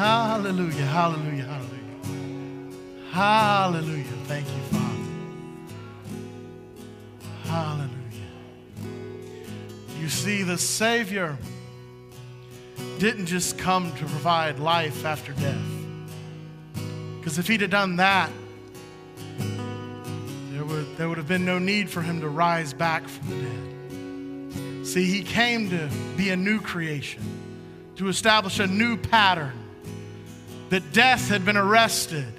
Hallelujah, hallelujah, hallelujah. Hallelujah. Thank you, Father. Hallelujah. You see, the Savior didn't just come to provide life after death. Because if he'd have done that, there would, there would have been no need for him to rise back from the dead. See, he came to be a new creation, to establish a new pattern. That death had been arrested,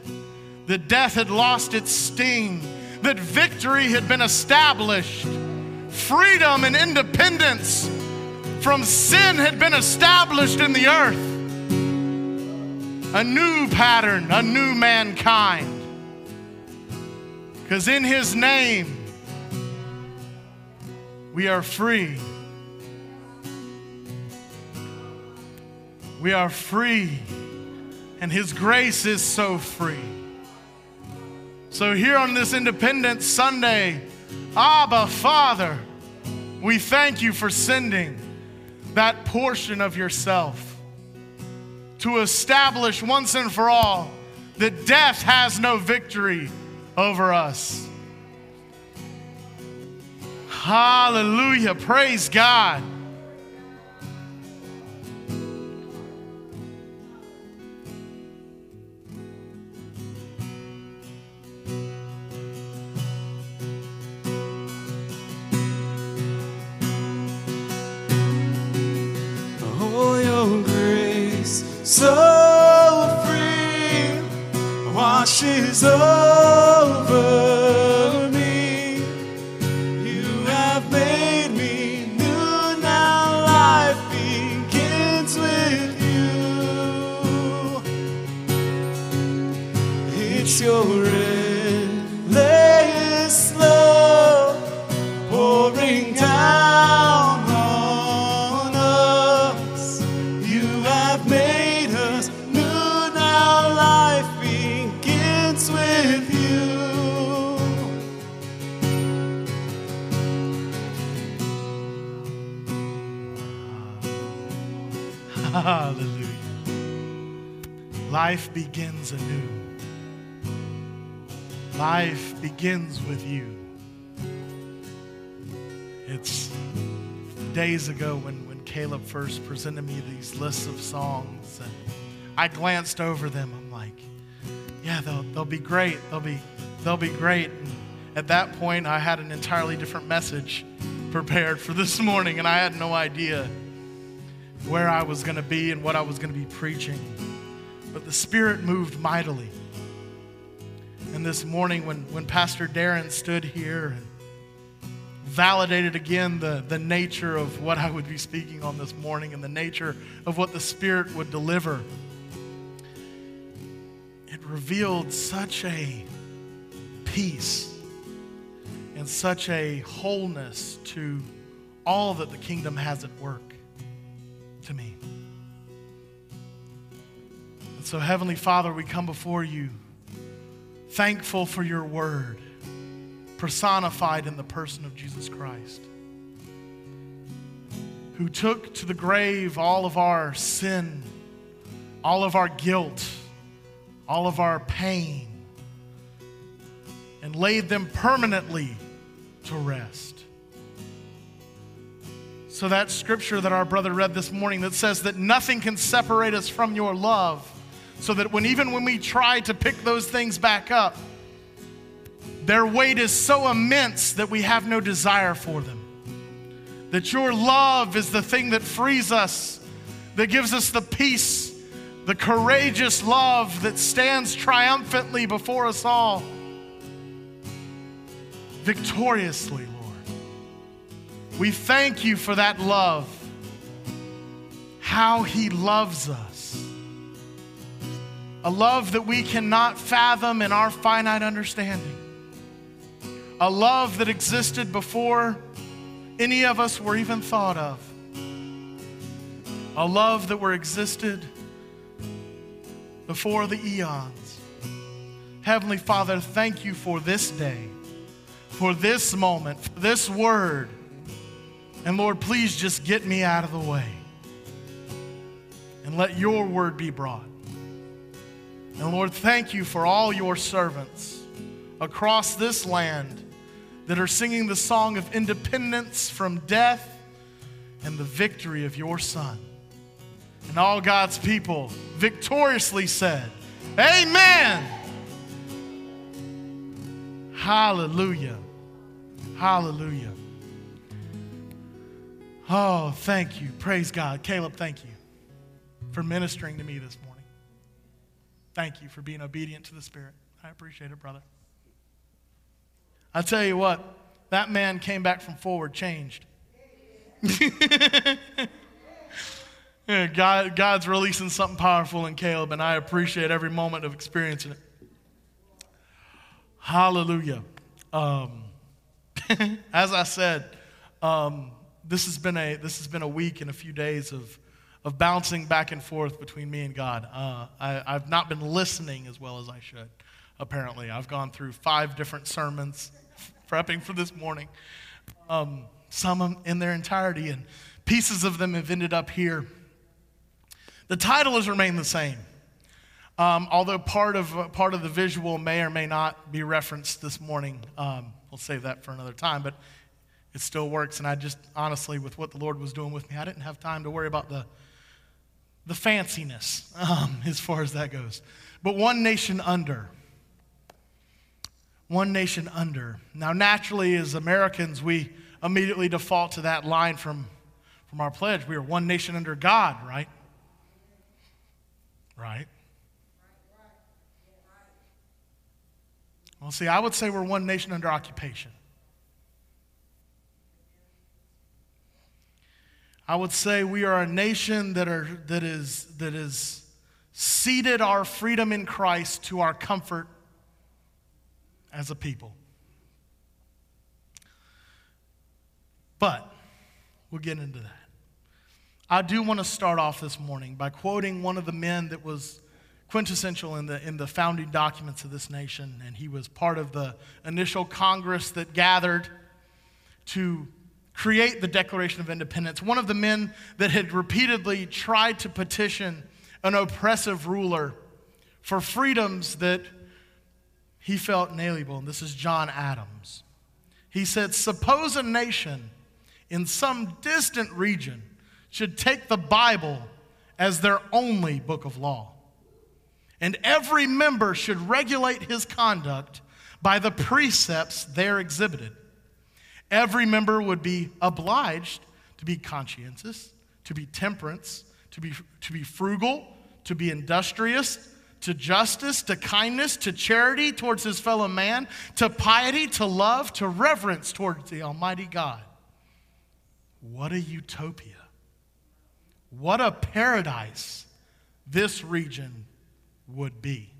that death had lost its sting, that victory had been established, freedom and independence from sin had been established in the earth. A new pattern, a new mankind. Because in his name, we are free. We are free, and his grace is so free. So, here on this Independence Sunday, Abba, Father, we thank you for sending that portion of yourself to establish once and for all that death has no victory over us. Hallelujah. Praise God. Over Hallelujah. Life begins anew. Life begins with you. It's days ago when, when Caleb first presented me these lists of songs, and I glanced over them. I'm like, yeah, they'll, they'll be great. They'll be, they'll be great. And at that point, I had an entirely different message prepared for this morning, and I had no idea where I was going to be and what I was going to be preaching. But the Spirit moved mightily. And this morning, when, when Pastor Darren stood here and validated again the, the nature of what I would be speaking on this morning and the nature of what the Spirit would deliver, it revealed such a peace and such a wholeness to all that the kingdom has at work to me. And so, Heavenly Father, we come before you thankful for your word, personified in the person of Jesus Christ, who took to the grave all of our sin, all of our guilt, all of our pain, and laid them permanently to rest. So, that scripture that our brother read this morning that says that nothing can separate us from your love, so that when even when we try to pick those things back up, their weight is so immense that we have no desire for them. That your love is the thing that frees us, that gives us the peace, the courageous love that stands triumphantly before us all, victoriously. We thank you for that love, how He loves us. A love that we cannot fathom in our finite understanding. A love that existed before any of us were even thought of. A love that were existed before the eons. Heavenly Father, thank you for this day, for this moment, for this word. And Lord, please just get me out of the way and let your word be brought. And Lord, thank you for all your servants across this land that are singing the song of independence from death and the victory of your Son. And all God's people victoriously said, Amen. Hallelujah. Hallelujah. Oh, thank you. Praise God. Caleb, thank you for ministering to me this morning. Thank you for being obedient to the Spirit. I appreciate it, brother. I tell you what, that man came back from forward changed. God, God's releasing something powerful in Caleb, and I appreciate every moment of experiencing it. Hallelujah. Um, as I said, um, this has been a this has been a week and a few days of of bouncing back and forth between me and God. Uh, I, I've not been listening as well as I should. Apparently, I've gone through five different sermons prepping for this morning. Um, some in their entirety, and pieces of them have ended up here. The title has remained the same, um, although part of, uh, part of the visual may or may not be referenced this morning. Um, we'll save that for another time, but it still works. And I just, honestly, with what the Lord was doing with me, I didn't have time to worry about the, the fanciness um, as far as that goes. But one nation under one nation under. Now, naturally, as Americans, we immediately default to that line from, from our pledge. We are one nation under God, right? Right? Well, see, I would say we're one nation under occupation. I would say we are a nation that, are, that, is, that is ceded our freedom in Christ to our comfort as a people. But we'll get into that. I do want to start off this morning by quoting one of the men that was quintessential in the, in the founding documents of this nation, and he was part of the initial Congress that gathered to create the Declaration of Independence. One of the men that had repeatedly tried to petition an oppressive ruler for freedoms that he felt inalienable, and this is John Adams. He said, Suppose a nation in some distant region should take the Bible as their only book of law, and every member should regulate his conduct by the precepts there exhibited. Every member would be obliged to be conscientious, to be temperance, to be, to be frugal, to be industrious, to justice, to kindness, to charity towards his fellow man, to piety, to love, to reverence towards the Almighty God. What a utopia. What a paradise this region would be.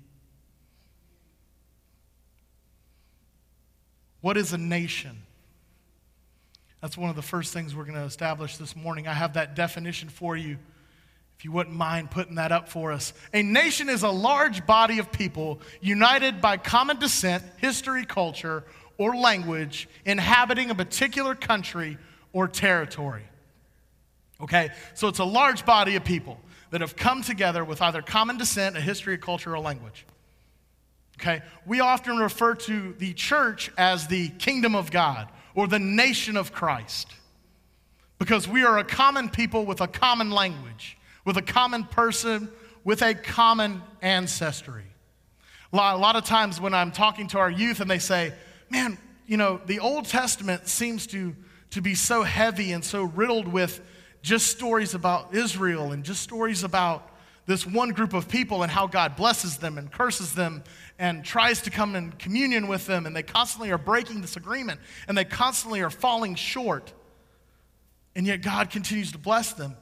What is a nation? That's one of the first things we're going to establish this morning. I have that definition for you if you wouldn't mind putting that up for us. A nation is a large body of people united by common descent, history, culture, or language, inhabiting a particular country or territory. Okay, so it's a large body of people that have come together with either common descent, a history, a culture, or language. Okay, we often refer to the church as the kingdom of God or the nation of Christ because we are a common people with a common language with a common person, with a common ancestry. A lot, a lot of times when I'm talking to our youth and they say, man, you know, the Old Testament seems to, to be so heavy and so riddled with just stories about Israel and just stories about this one group of people and how God blesses them and curses them and tries to come in communion with them, and they constantly are breaking this agreement and they constantly are falling short. And yet God continues to bless them.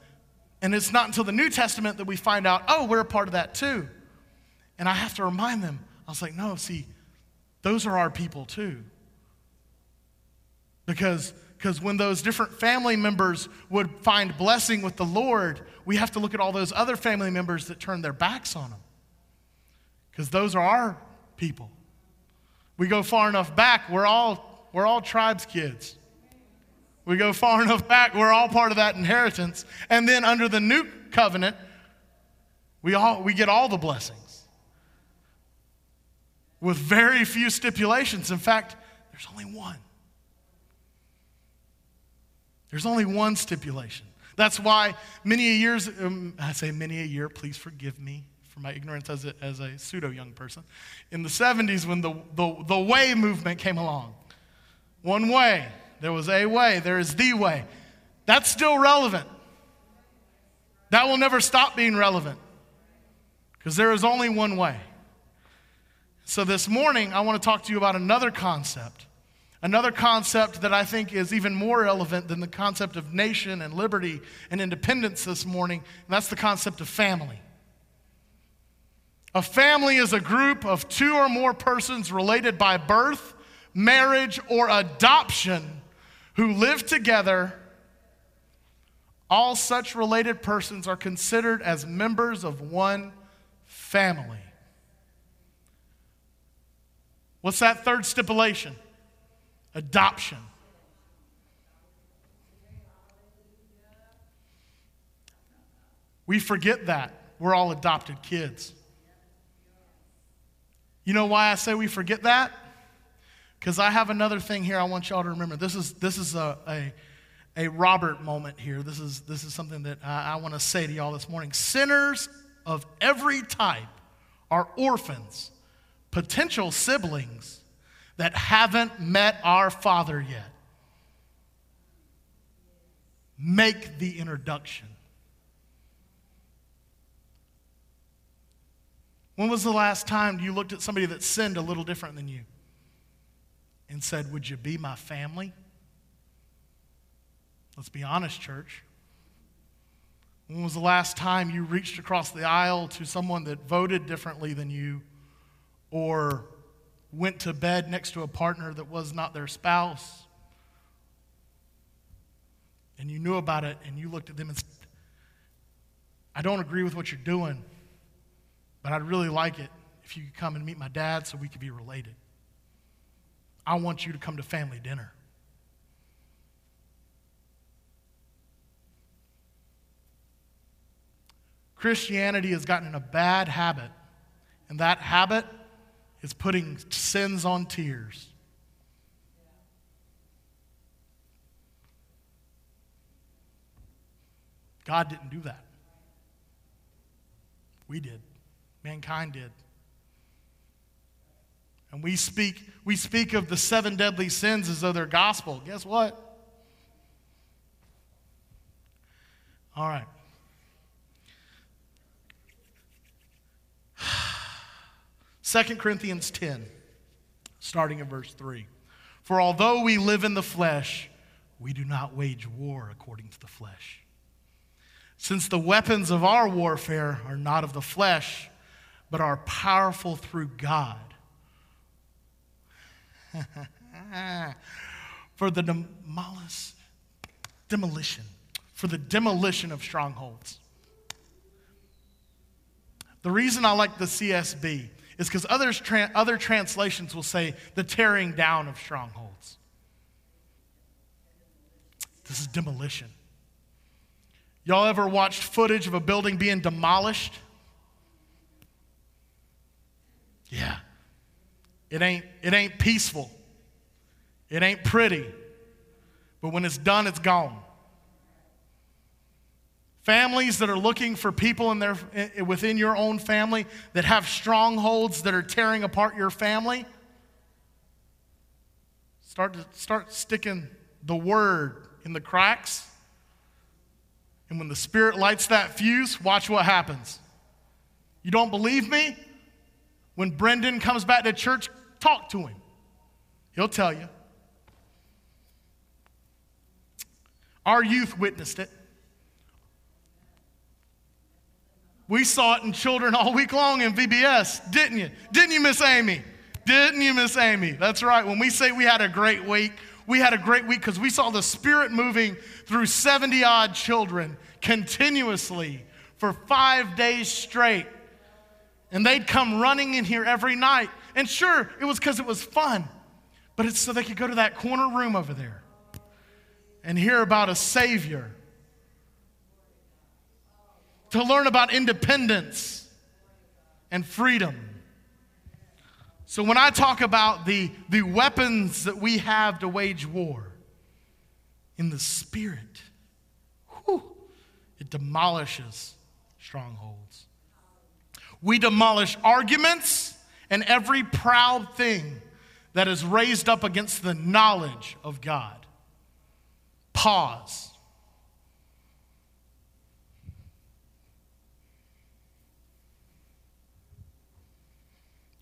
And it's not until the New Testament that we find out, oh, we're a part of that too. And I have to remind them, I was like, no, see, those are our people too. Because because when those different family members would find blessing with the Lord, we have to look at all those other family members that turned their backs on them. Because those are our people. We go far enough back, we're all, we're all tribes kids. We go far enough back, we're all part of that inheritance. And then under the new covenant, we, all, we get all the blessings. with very few stipulations. In fact, there's only one. There's only one stipulation. That's why many a years, um, I say many a year, please forgive me for my ignorance as a, as a pseudo young person. In the 70s, when the, the, the way movement came along, one way, there was a way, there is the way. That's still relevant. That will never stop being relevant because there is only one way. So, this morning, I want to talk to you about another concept. Another concept that I think is even more relevant than the concept of nation and liberty and independence this morning, and that's the concept of family. A family is a group of two or more persons related by birth, marriage, or adoption who live together all such related persons are considered as members of one family. What's that third stipulation? Adoption. We forget that. We're all adopted kids. You know why I say we forget that? Because I have another thing here I want y'all to remember. This is, this is a, a a Robert moment here. This is, this is something that I, I want to say to y'all this morning. Sinners of every type are orphans, potential siblings that haven't met our Father yet. Make the introduction. When was the last time you looked at somebody that sinned a little different than you and said, Would you be my family? Let's be honest, church. When was the last time you reached across the aisle to someone that voted differently than you or went to bed next to a partner that was not their spouse? And you knew about it and you looked at them and said, I don't agree with what you're doing, but I'd really like it if you could come and meet my dad so we could be related. I want you to come to family dinner. Christianity has gotten in a bad habit, and that habit is putting sins on tiers. God didn't do that. We did. Mankind did. And we speak, we speak of the seven deadly sins as though they're gospel. Guess what? All right. 2 Corinthians 10, starting in verse 3. For although we live in the flesh, we do not wage war according to the flesh. Since the weapons of our warfare are not of the flesh, but are powerful through God. for the demolish, demolition, for the demolition of strongholds. The reason I like the CSB is because tra- other translations will say the tearing down of strongholds. This is demolition. Y'all ever watched footage of a building being demolished? Yeah. It ain't, it ain't peaceful. It ain't pretty. But when it's done, it's gone. Families that are looking for people in their, within your own family that have strongholds that are tearing apart your family, start, to, start sticking the word in the cracks. And when the Spirit lights that fuse, watch what happens. You don't believe me? When Brendan comes back to church, talk to him. He'll tell you. Our youth witnessed it. We saw it in children all week long in VBS, didn't you? Didn't you, Miss Amy? Didn't you, Miss Amy? That's right. When we say we had a great week, we had a great week because we saw the Spirit moving through 70 odd children continuously for five days straight. And they'd come running in here every night. And sure, it was because it was fun, but it's so they could go to that corner room over there and hear about a Savior to learn about independence and freedom. So when I talk about the, the weapons that we have to wage war in the spirit, whew, it demolishes strongholds. We demolish arguments and every proud thing that is raised up against the knowledge of God. Pause.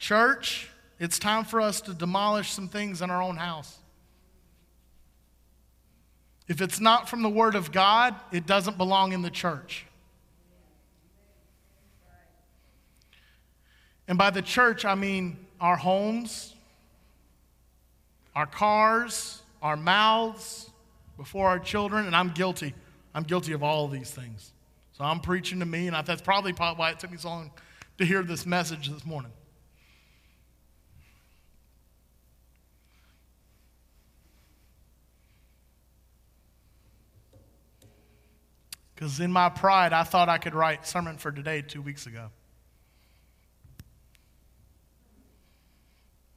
Church, it's time for us to demolish some things in our own house. If it's not from the Word of God, it doesn't belong in the church. And by the church, I mean our homes, our cars, our mouths before our children, and I'm guilty. I'm guilty of all of these things. So I'm preaching to me, and that's probably why it took me so long to hear this message this morning. Because in my pride, I thought I could write sermon for today two weeks ago.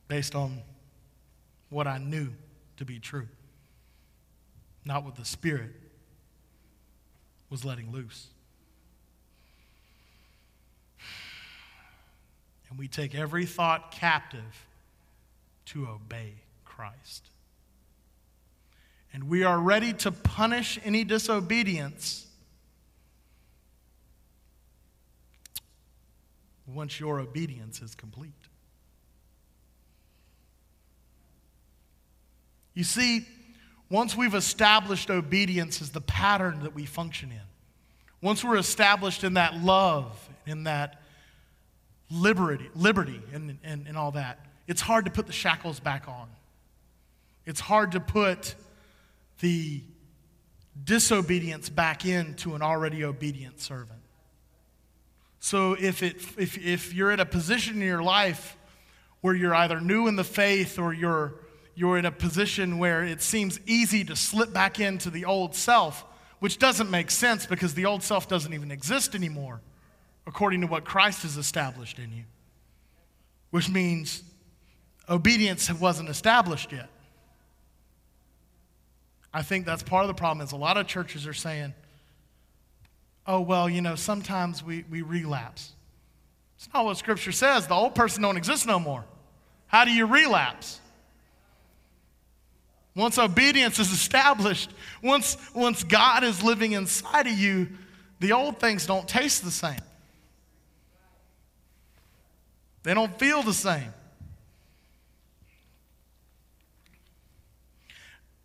Based on what I knew to be true, not what the Spirit was letting loose. And we take every thought captive to obey Christ. And we are ready to punish any disobedience once your obedience is complete. You see, once we've established obedience as the pattern that we function in, once we're established in that love, in that liberty, liberty and, and, and all that, it's hard to put the shackles back on. It's hard to put the disobedience back into an already obedient servant. So if, it, if, if you're in a position in your life where you're either new in the faith or you're, you're in a position where it seems easy to slip back into the old self, which doesn't make sense because the old self doesn't even exist anymore, according to what Christ has established in you, which means obedience wasn't established yet. I think that's part of the problem is a lot of churches are saying, oh, well, you know, sometimes we, we relapse. It's not what Scripture says. The old person don't exist no more. How do you relapse? Once obedience is established, once, once God is living inside of you, the old things don't taste the same. They don't feel the same.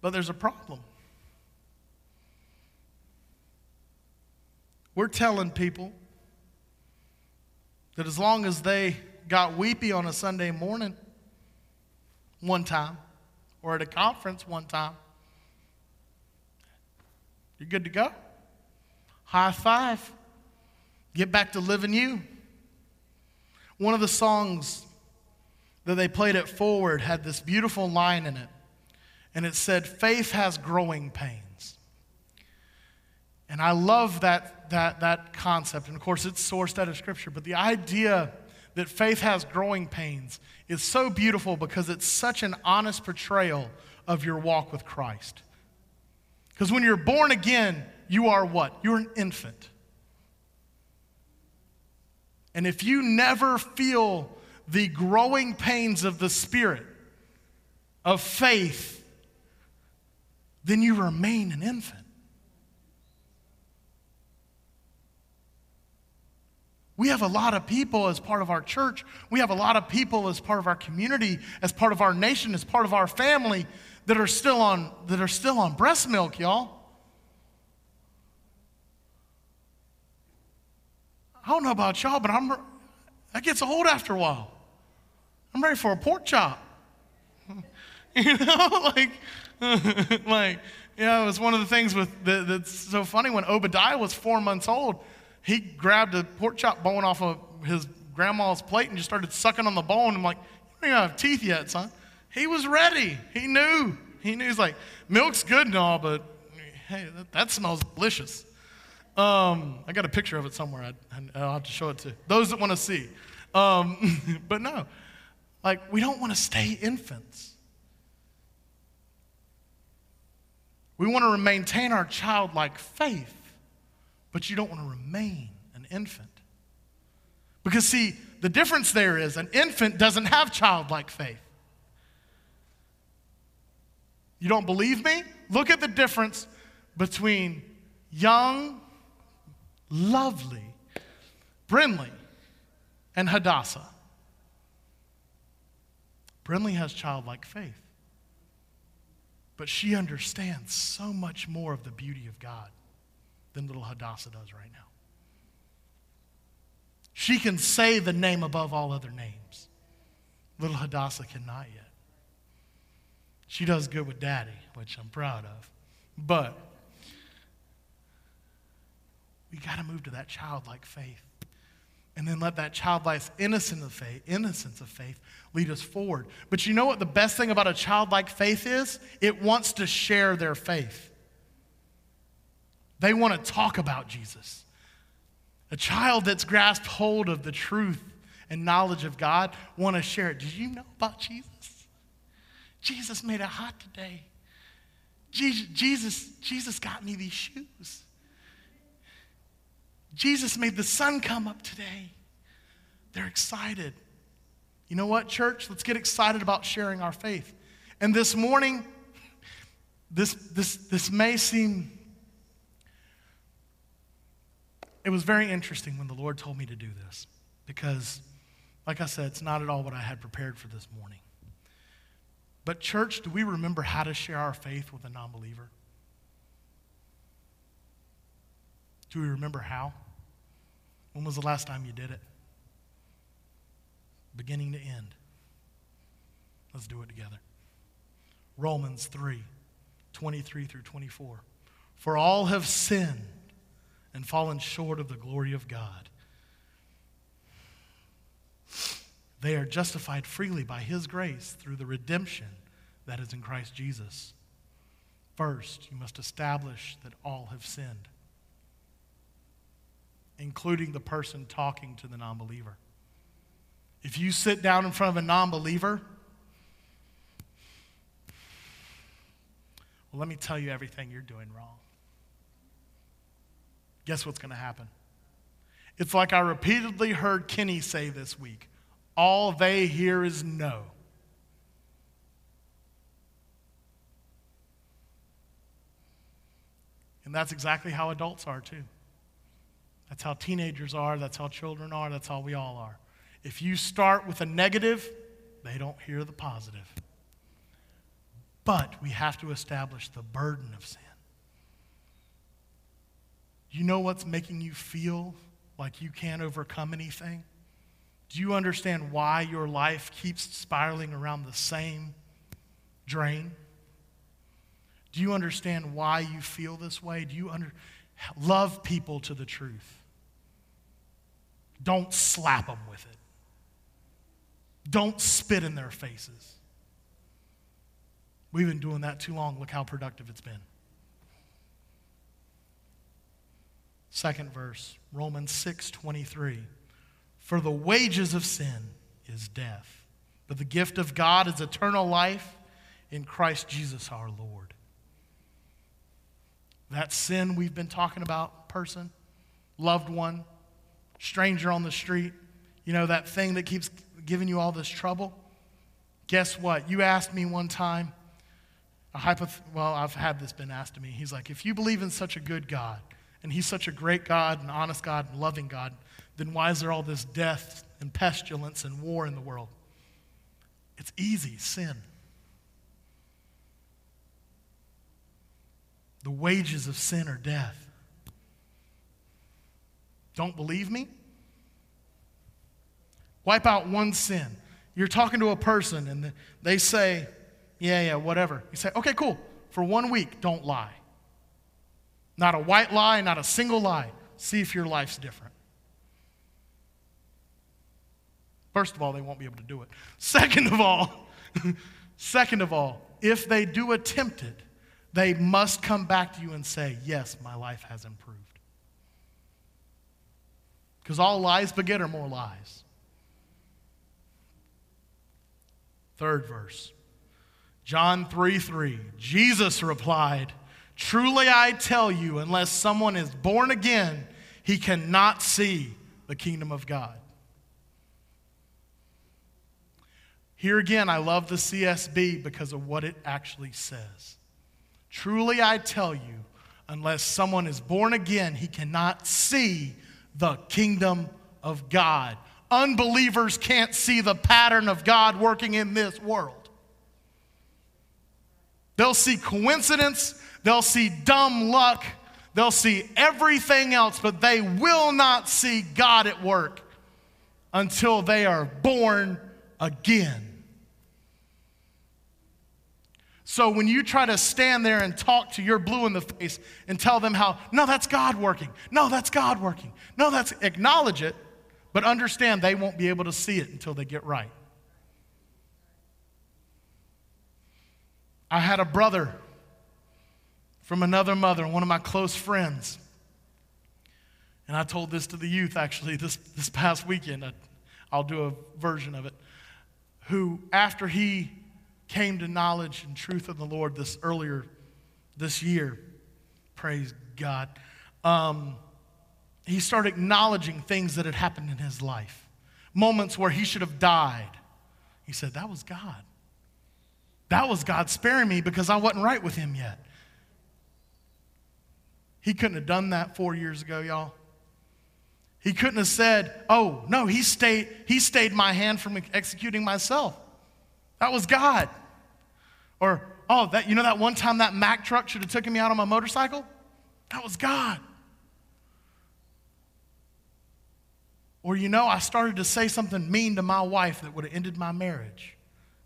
But there's a problem. We're telling people that as long as they got weepy on a Sunday morning one time or at a conference one time, you're good to go. High five. Get back to living you. One of the songs that they played at Forward had this beautiful line in it, and it said, Faith has growing pains. And I love that, that, concept. And of course, it's sourced out of Scripture. But the idea that faith has growing pains is so beautiful because it's such an honest portrayal of your walk with Christ. Because when you're born again, you are what? You're an infant. And if you never feel the growing pains of the Spirit, of faith, then you remain an infant. We have a lot of people as part of our church. We have a lot of people as part of our community, as part of our nation, as part of our family that are still on, that are still on breast milk, y'all. I don't know about y'all, but I'm, that gets old after a while. I'm ready for a pork chop. you know, like, like, yeah, it was one of the things with the, that's so funny when Obadiah was four months old he grabbed a pork chop bone off of his grandma's plate and just started sucking on the bone. I'm like, you don't even have teeth yet, son. He was ready. He knew. He knew. He's like, milk's good and all, but hey, that, that smells delicious. Um, I got a picture of it somewhere. I, will have to show it to those that want to see. Um, but no, Like, we don't want to stay infants. We want to maintain our childlike faith, but you don't want to remain an infant. Because, see, the difference there is an infant doesn't have childlike faith. You don't believe me? Look at the difference between young, lovely Brinley and Hadassah. Brinley has childlike faith, but she understands so much more of the beauty of God than little Hadassah does right now. She can say the name above all other names. Little Hadassah cannot yet. She does good with daddy, which I'm proud of. But we got to move to that childlike faith. And then let that childlike innocence of faith, innocence of faith lead us forward. But you know what the best thing about a childlike faith is? It wants to share their faith. They want to talk about Jesus. A child that's grasped hold of the truth and knowledge of God want to share it. Did you know about Jesus? Jesus made it hot today. Jesus, Jesus, got me these shoes. Jesus made the sun come up today. They're excited. You know what, church? Let's get excited about sharing our faith. And this morning, this, this, this may seem, it was very interesting when the Lord told me to do this because, like I said, it's not at all what I had prepared for this morning. But, church, do we remember how to share our faith with a non believer? Do we remember how? When was the last time you did it? Beginning to end. Let's do it together. Romans 3 23 through 24. For all have sinned and fallen short of the glory of God. They are justified freely by His grace through the redemption that is in Christ Jesus. First, you must establish that all have sinned including the person talking to the non believer. If you sit down in front of a non believer, well, let me tell you everything you're doing wrong. Guess what's going to happen? It's like I repeatedly heard Kenny say this week all they hear is no. And that's exactly how adults are, too. That's how teenagers are. That's how children are. That's how we all are. If you start with a negative, they don't hear the positive. But we have to establish the burden of sin. Do you know what's making you feel like you can't overcome anything? Do you understand why your life keeps spiraling around the same drain? Do you understand why you feel this way? Do you under, love people to the truth? Don't slap them with it. Don't spit in their faces. We've been doing that too long. Look how productive it's been. Second verse, Romans 6 23. For the wages of sin is death, but the gift of God is eternal life in Christ Jesus our Lord. That sin we've been talking about, person, loved one, stranger on the street, you know, that thing that keeps giving you all this trouble. Guess what? You asked me one time, a hypoth- well, I've had this been asked to me. He's like, if you believe in such a good God, and He's such a great God, and honest God, and loving God, then why is there all this death and pestilence and war in the world? It's easy sin. The wages of sin are death. Don't believe me? Wipe out one sin. You're talking to a person and they say, yeah, yeah, whatever. You say, okay, cool. For one week, don't lie. Not a white lie, not a single lie. See if your life's different. First of all, they won't be able to do it. Second of all, second of all, if they do attempt it, they must come back to you and say, Yes, my life has improved. Because all lies beget are more lies. Third verse. John 3 3. Jesus replied, Truly I tell you, unless someone is born again, he cannot see the kingdom of God. Here again, I love the CSB because of what it actually says. Truly I tell you, unless someone is born again, he cannot see the kingdom of God. Unbelievers can't see the pattern of God working in this world. They'll see coincidence, they'll see dumb luck, they'll see everything else, but they will not see God at work until they are born again. So when you try to stand there and talk to your blue in the face and tell them how, no, that's God working. No, that's God working. No, that's acknowledge it, but understand they won't be able to see it until they get right. I had a brother from another mother, one of my close friends. And I told this to the youth actually this, this past weekend. I, I'll do a version of it. Who, after he came to knowledge and truth of the Lord this earlier this year. Praise God. Um, he started acknowledging things that had happened in his life, moments where he should have died. He said, That was God. That was God sparing me because I wasn't right with him yet. He couldn't have done that four years ago, y'all. He couldn't have said, Oh, no, he stayed, he stayed my hand from executing myself. That was God. Or, oh, that you know that one time that Mack truck should have taken me out on my motorcycle? That was God. Or you know, I started to say something mean to my wife that would have ended my marriage.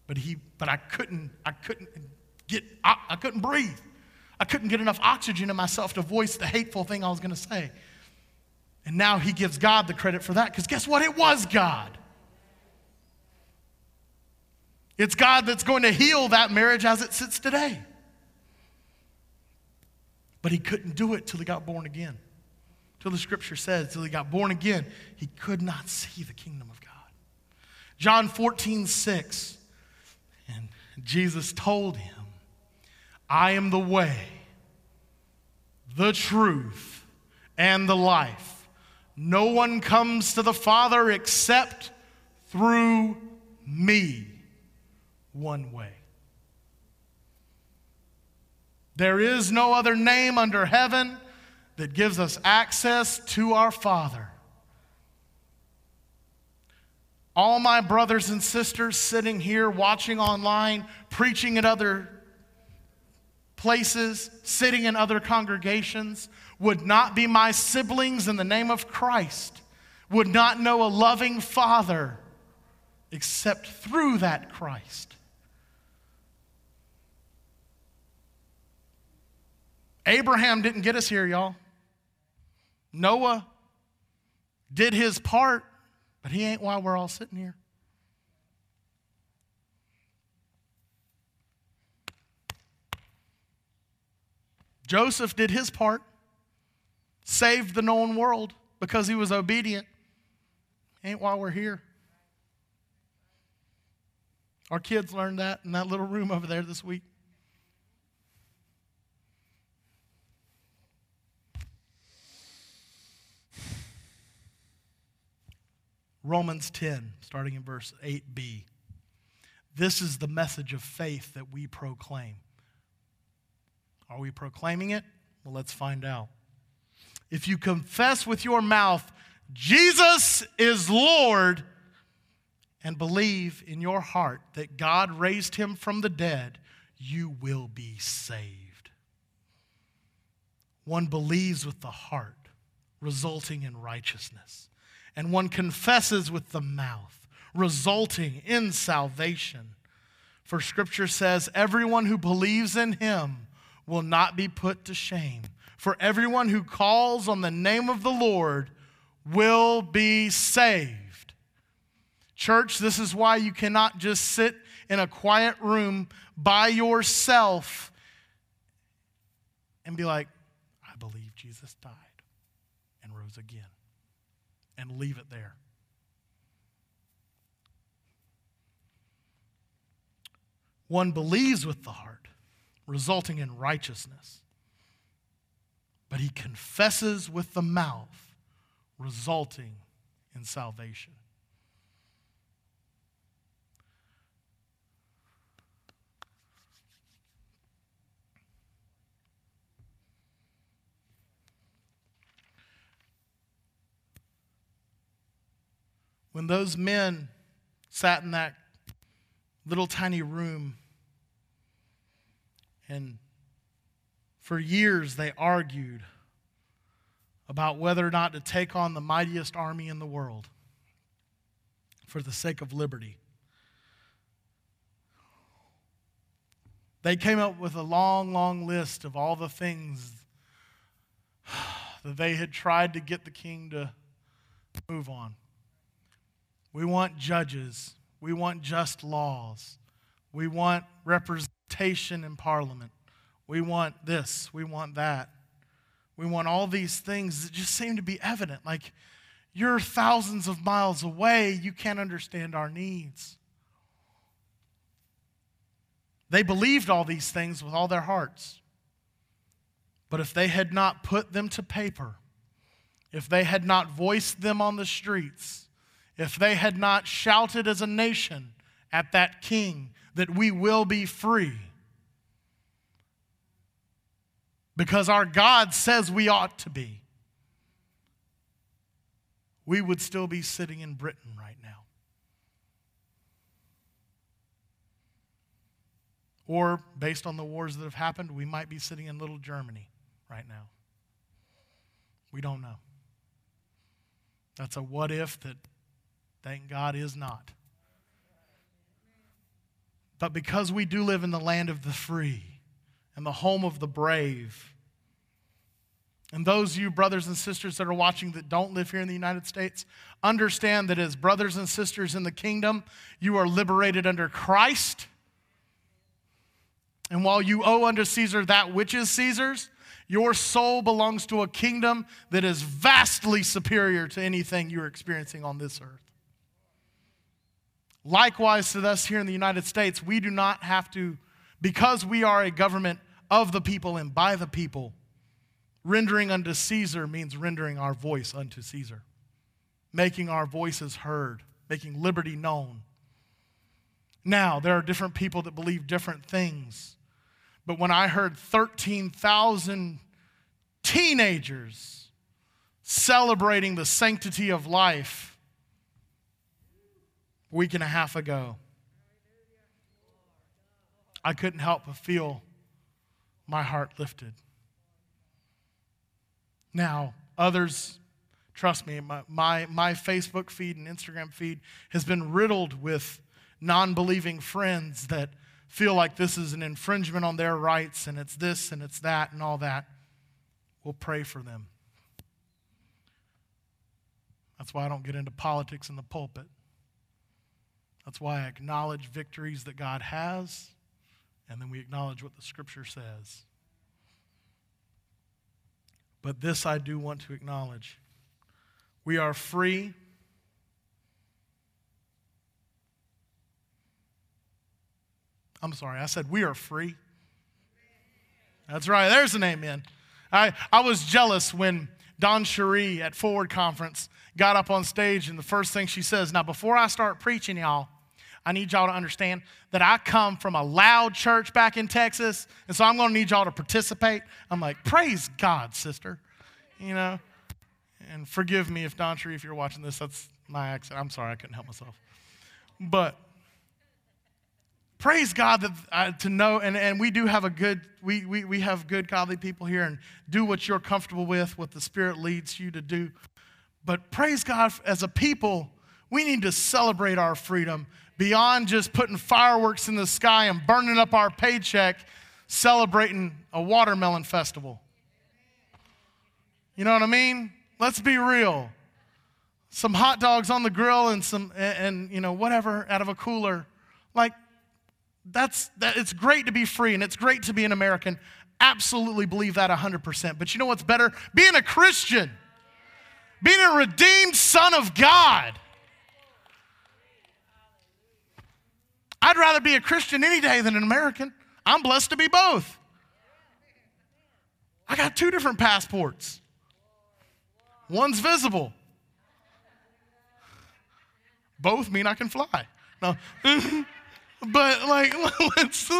But he but I couldn't I couldn't get I, I couldn't breathe. I couldn't get enough oxygen in myself to voice the hateful thing I was going to say. And now he gives God the credit for that because guess what? It was God. It's God that's going to heal that marriage as it sits today. But he couldn't do it till he got born again. Till the scripture says, till he got born again, he could not see the kingdom of God. John 14, 6. And Jesus told him, I am the way, the truth, and the life. No one comes to the Father except through me one way. There is no other name under heaven that gives us access to our Father. All my brothers and sisters sitting here, watching online, preaching at other places, sitting in other congregations, would not be my siblings in the name of Christ, would not know a loving Father except through that Christ. Abraham didn't get us here, y'all. Noah did his part, but he ain't why we're all sitting here. Joseph did his part, saved the known world because he was obedient. Ain't why we're here. Our kids learned that in that little room over there this week. Romans 10, starting in verse 8b. This is the message of faith that we proclaim. Are we proclaiming it? Well, let's find out. If you confess with your mouth, Jesus is Lord, and believe in your heart that God raised him from the dead, you will be saved. One believes with the heart, resulting in righteousness and one confesses with the mouth, resulting in salvation. For scripture says, everyone who believes in him will not be put to shame. For everyone who calls on the name of the Lord will be saved. Church, this is why you cannot just sit in a quiet room by yourself and be like, I believe Jesus died and rose again and leave it there. One believes with the heart, resulting in righteousness. But he confesses with the mouth, resulting in salvation. When those men sat in that little tiny room and for years they argued about whether or not to take on the mightiest army in the world for the sake of liberty. They came up with a long, long list of all the things that they had tried to get the king to move on. We want judges. We want just laws. We want representation in parliament. We want this. We want that. We want all these things that just seem to be evident. Like, you're thousands of miles away, you can't understand our needs. They believed all these things with all their hearts. But if they had not put them to paper, if they had not voiced them on the streets, if they had not shouted as a nation at that king that we will be free, because our God says we ought to be, we would still be sitting in Britain right now. Or, based on the wars that have happened, we might be sitting in little Germany right now. We don't know. That's a what if that, thank God, is not. But because we do live in the land of the free and the home of the brave, and those of you brothers and sisters that are watching that don't live here in the United States, understand that as brothers and sisters in the kingdom, you are liberated under Christ. And while you owe unto Caesar that which is Caesar's, your soul belongs to a kingdom that is vastly superior to anything you're experiencing on this earth. Likewise, to us here in the United States, we do not have to, because we are a government of the people and by the people, Rendering unto Caesar means rendering our voice unto Caesar, making our voices heard, making liberty known. Now, there are different people that believe different things. But when I heard 13,000 teenagers celebrating the sanctity of life week and a half ago, I couldn't help but feel my heart lifted. Now, others, trust me, my, my, my, Facebook feed and Instagram feed has been riddled with non believing friends that feel like this is an infringement on their rights and it's this and it's that and all that. We'll pray for them. That's why I don't get into politics in the pulpit. That's why I acknowledge victories that God has, and then we acknowledge what the scripture says. But this I do want to acknowledge. We are free. I'm sorry, I said we are free. That's right, there's an amen. I, I was jealous when Dawn Chere at Forward Conference got up on stage, and the first thing she says, Now, before I start preaching, y'all, I need y'all to understand that I come from a loud church back in Texas, and so I'm going to need y'all to participate. I'm like, praise God, sister. You know? And forgive me if Don Tree, if you're watching this, that's my accent. I'm sorry, I couldn't help myself. But praise God that uh, to know, and, and we do have a good, we, we, we have good godly people here, and do what you're comfortable with, what the Spirit leads you to do. But praise God, as a people, we need to celebrate our freedom beyond just putting fireworks in the sky and burning up our paycheck, celebrating a watermelon festival. You know what I mean? Let's be real. Some hot dogs on the grill and some and, and you know whatever out of a cooler. Like that's that it's great to be free and it's great to be an American. Absolutely believe that 100%. But you know what's better? Being a Christian. Being a redeemed son of God. I'd rather be a Christian any day than an American. I'm blessed to be both. I got two different passports. One's visible. Both mean I can fly. No. but like let's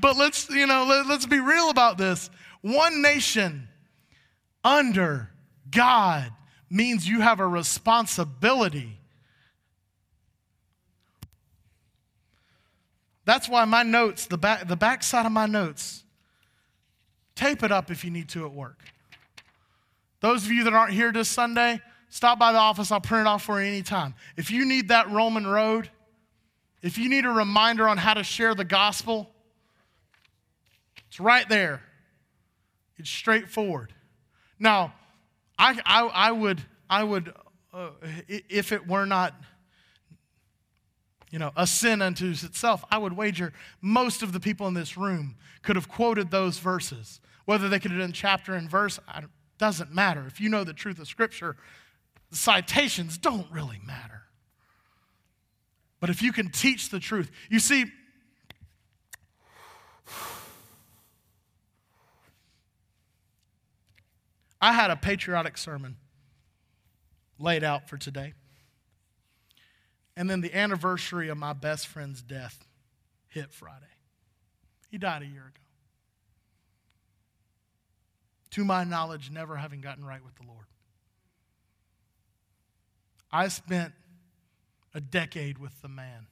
but let's, you know, let, let's be real about this. One nation under God means you have a responsibility. That's why my notes, the back, the back side of my notes, tape it up if you need to at work. Those of you that aren't here this Sunday, stop by the office. I'll print it off for you anytime. If you need that Roman road, if you need a reminder on how to share the gospel, it's right there. It's straightforward. Now, I, I, I would, I would uh, if it were not, you know, a sin unto itself, I would wager most of the people in this room could have quoted those verses. Whether they could have done chapter and verse, doesn't matter. If you know the truth of Scripture, the citations don't really matter. But if you can teach the truth, you see, I had a patriotic sermon laid out for today. And then the anniversary of my best friend's death hit Friday. He died a year ago. To my knowledge, never having gotten right with the Lord. I spent a decade with the man.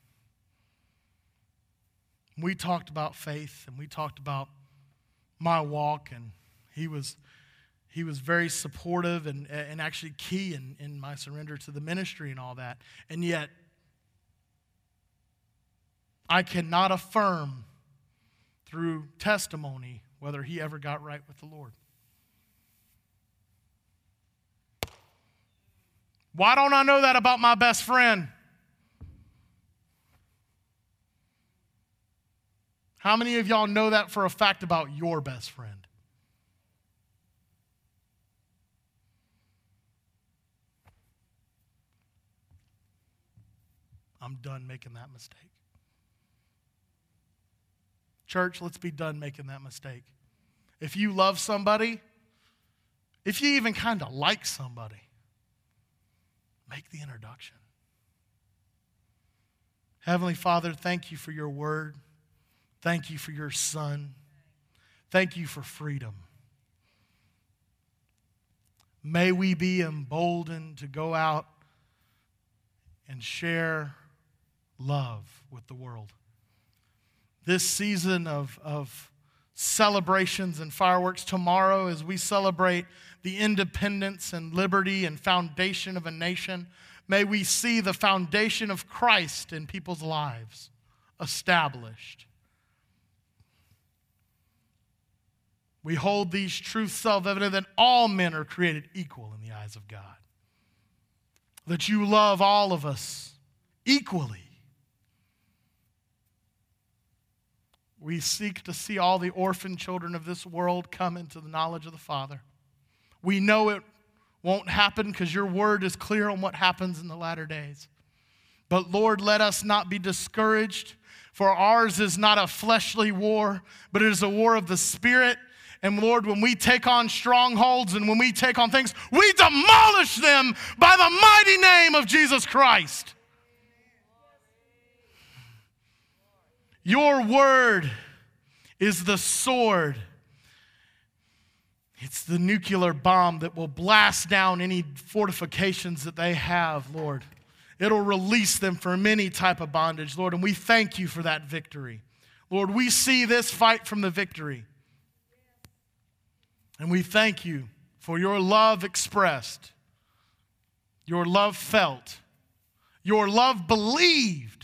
We talked about faith and we talked about my walk, and he was he was very supportive and, and actually key in, in my surrender to the ministry and all that. And yet, I cannot affirm through testimony whether he ever got right with the Lord. Why don't I know that about my best friend? How many of y'all know that for a fact about your best friend? I'm done making that mistake. Church, let's be done making that mistake. If you love somebody, if you even kind of like somebody, make the introduction. Heavenly Father, thank you for your word. Thank you for your son. Thank you for freedom. May we be emboldened to go out and share love with the world. This season of, of celebrations and fireworks. Tomorrow, as we celebrate the independence and liberty and foundation of a nation, may we see the foundation of Christ in people's lives established. We hold these truths self evident that all men are created equal in the eyes of God, that you love all of us equally We seek to see all the orphan children of this world come into the knowledge of the Father. We know it won't happen because your word is clear on what happens in the latter days. But Lord, let us not be discouraged, for ours is not a fleshly war, but it is a war of the Spirit. And Lord, when we take on strongholds and when we take on things, we demolish them by the mighty name of Jesus Christ. Your word is the sword. It's the nuclear bomb that will blast down any fortifications that they have, Lord. It'll release them from any type of bondage, Lord, and we thank you for that victory. Lord, we see this fight from the victory. And we thank you for your love expressed, your love felt, your love believed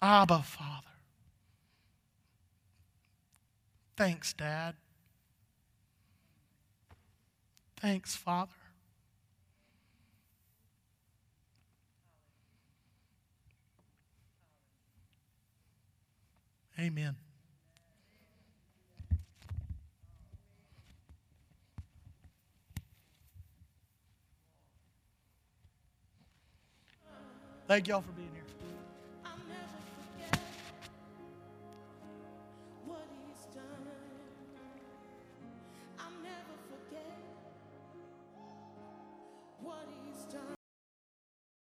Abba, Father. Thanks, Dad. Thanks, Father. Amen. Thank y'all for being here. what